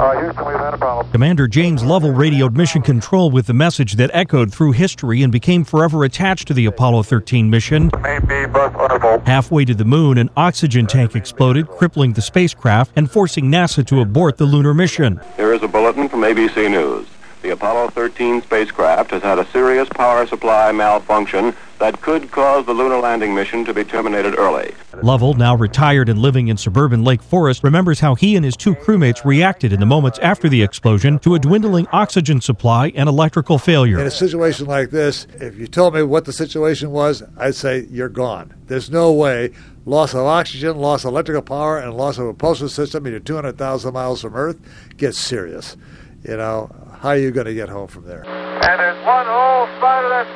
Uh, Houston, we've had a problem. Commander James Lovell radioed Mission Control with the message that echoed through history and became forever attached to the Apollo 13 mission. Main B bus level. Halfway to the moon, an oxygen tank exploded, crippling the spacecraft and forcing NASA to abort the lunar mission. Here is a bulletin from ABC News. The Apollo 13 spacecraft has had a serious power supply malfunction that could cause the lunar landing mission to be terminated early. Lovell, now retired and living in suburban Lake Forest, remembers how he and his two crewmates reacted in the moments after the explosion to a dwindling oxygen supply and electrical failure. In a situation like this, if you told me what the situation was, I'd say you're gone. There's no way. Loss of oxygen, loss of electrical power, and loss of a propulsion system, and you're 200,000 miles from Earth, gets serious. You know, how are you going to get home from there? And there's one whole side of that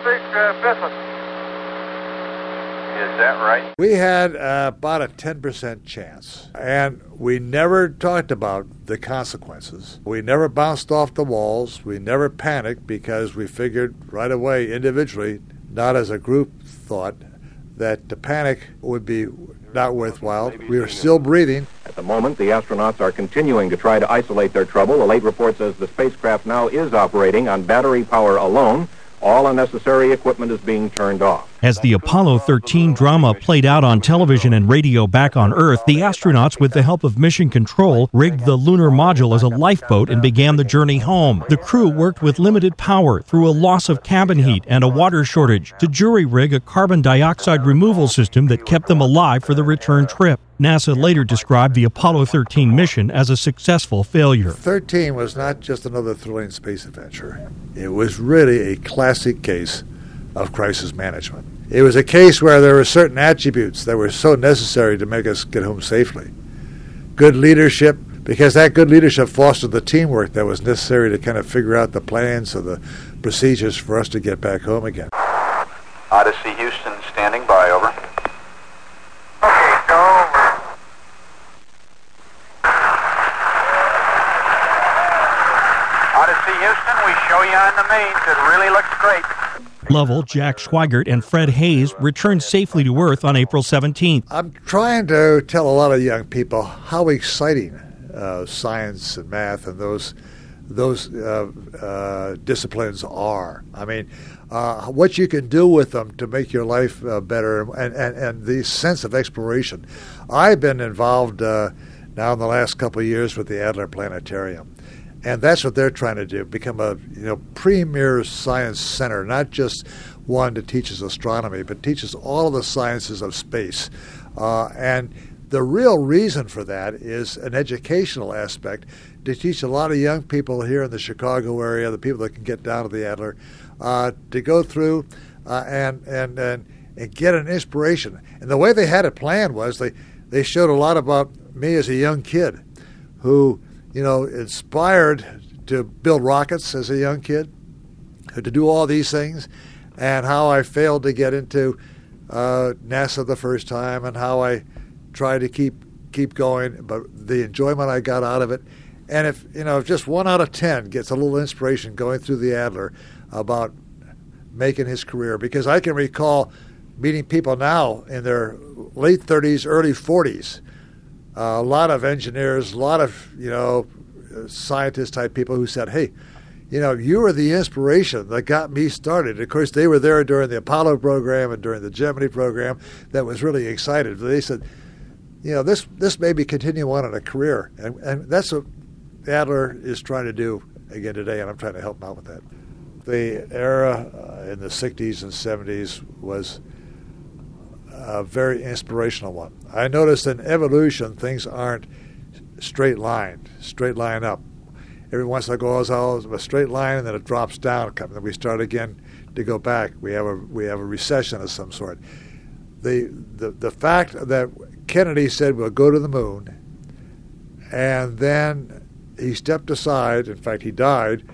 missing. Is that right? We had uh, about a 10% chance, and we never talked about the consequences. We never bounced off the walls. We never panicked because we figured right away, individually, not as a group, thought that the panic would be not worthwhile. We were still breathing. At the moment, the astronauts are continuing to try to isolate their trouble. A late report says the spacecraft now is operating on battery power alone. All unnecessary equipment is being turned off. As the Apollo 13 drama played out on television and radio back on Earth, the astronauts, with the help of Mission Control, rigged the lunar module as a lifeboat and began the journey home. The crew worked with limited power through a loss of cabin heat and a water shortage to jury rig a carbon dioxide removal system that kept them alive for the return trip. NASA later described the Apollo 13 mission as a successful failure. 13 was not just another thrilling space adventure, it was really a classic case of crisis management. It was a case where there were certain attributes that were so necessary to make us get home safely. Good leadership, because that good leadership fostered the teamwork that was necessary to kind of figure out the plans or the procedures for us to get back home again. Odyssey Houston standing by, over. Okay, go over. Odyssey Houston, we show you on the mains. It really looks great. Lovell, Jack Swigert, and Fred Haise returned safely to Earth on April 17th. I'm trying to tell a lot of young people how exciting uh, science and math and those those uh, uh, disciplines are. I mean, uh, what you can do with them to make your life uh, better and, and, and the sense of exploration. I've been involved uh, now in the last couple of years with the Adler Planetarium. And that's what they're trying to do: become a you know premier science center, not just one that teaches astronomy, but teaches all of the sciences of space. Uh, and the real reason for that is an educational aspect to teach a lot of young people here in the Chicago area, the people that can get down to the Adler, uh, to go through uh, and, and and and get an inspiration. And the way they had it planned was they they showed a lot about me as a young kid, who you know inspired to build rockets as a young kid, to do all these things, and how I failed to get into uh, NASA the first time, and how I tried to keep keep going, but the enjoyment I got out of it. And if you know, if just one out of ten gets a little inspiration going through the Adler about making his career, because I can recall meeting people now in their late 30s, early 40s, uh, a lot of engineers, a lot of you know scientist type people who said, "Hey, you know, you were the inspiration that got me started." Of course, they were there during the Apollo program and during the Gemini program. That was really excited. They said, "You know, this this maybe continue on in a career," and and that's what Adler is trying to do again today, and I'm trying to help him out with that. The era uh, in the 60s and 70s was a very inspirational one. I noticed in evolution things aren't straight lined, straight line up. Every once in a while, goes a straight line, and then it drops down. And then we start again to go back. We have a we have a recession of some sort. The the the fact that Kennedy said we'll go to the moon, and then he stepped aside. In fact, he died,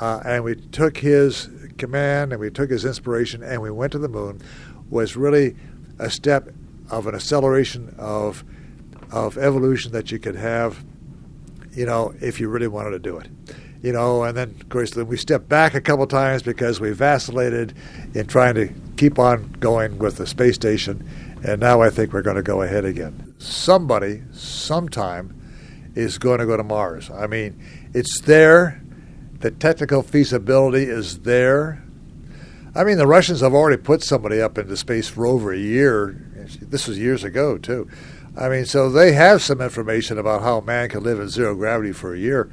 uh, and we took his command and we took his inspiration and we went to the moon. Was really a step of an acceleration of of evolution that you could have, you know, if you really wanted to do it. You know, and then of course we stepped back a couple times because we vacillated in trying to keep on going with the space station, and now I think we're going to go ahead again. Somebody, sometime, is going to go to Mars. I mean, it's there. The technical feasibility is there. I mean, the Russians have already put somebody up into space for over a year. This was years ago, too. I mean, so they have some information about how man can live in zero gravity for a year.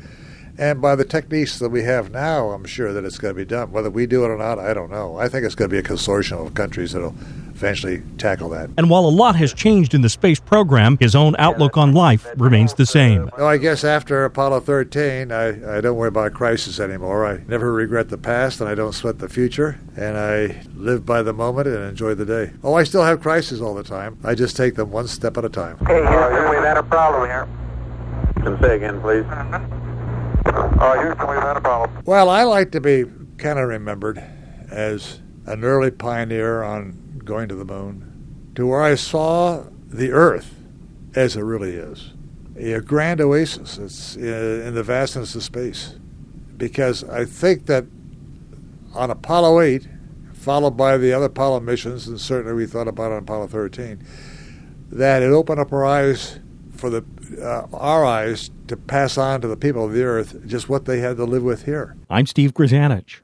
And by the techniques that we have now, I'm sure that it's going to be done. Whether we do it or not, I don't know. I think it's going to be a consortium of countries that'll eventually tackle that. And while a lot has changed in the space program, his own outlook on life remains the same. No, I guess after Apollo 13, I, I don't worry about crisis anymore. I never regret the past and I don't sweat the future. And I live by the moment and enjoy the day. Oh, I still have crises all the time. I just take them one step at a time. Okay, Houston, we've had a problem here. Can say again, please. Uh-huh. Uh, Houston, we've had a problem. Well, I like to be kind of remembered as an early pioneer on going to the moon, to where I saw the Earth as it really is a grand oasis. It's in the vastness of space. Because I think that on Apollo 8, followed by the other Apollo missions, and certainly we thought about it on Apollo 13, that it opened up our eyes for the uh, our eyes to pass on to the people of the earth just what they had to live with here. I'm Steve Grzanich.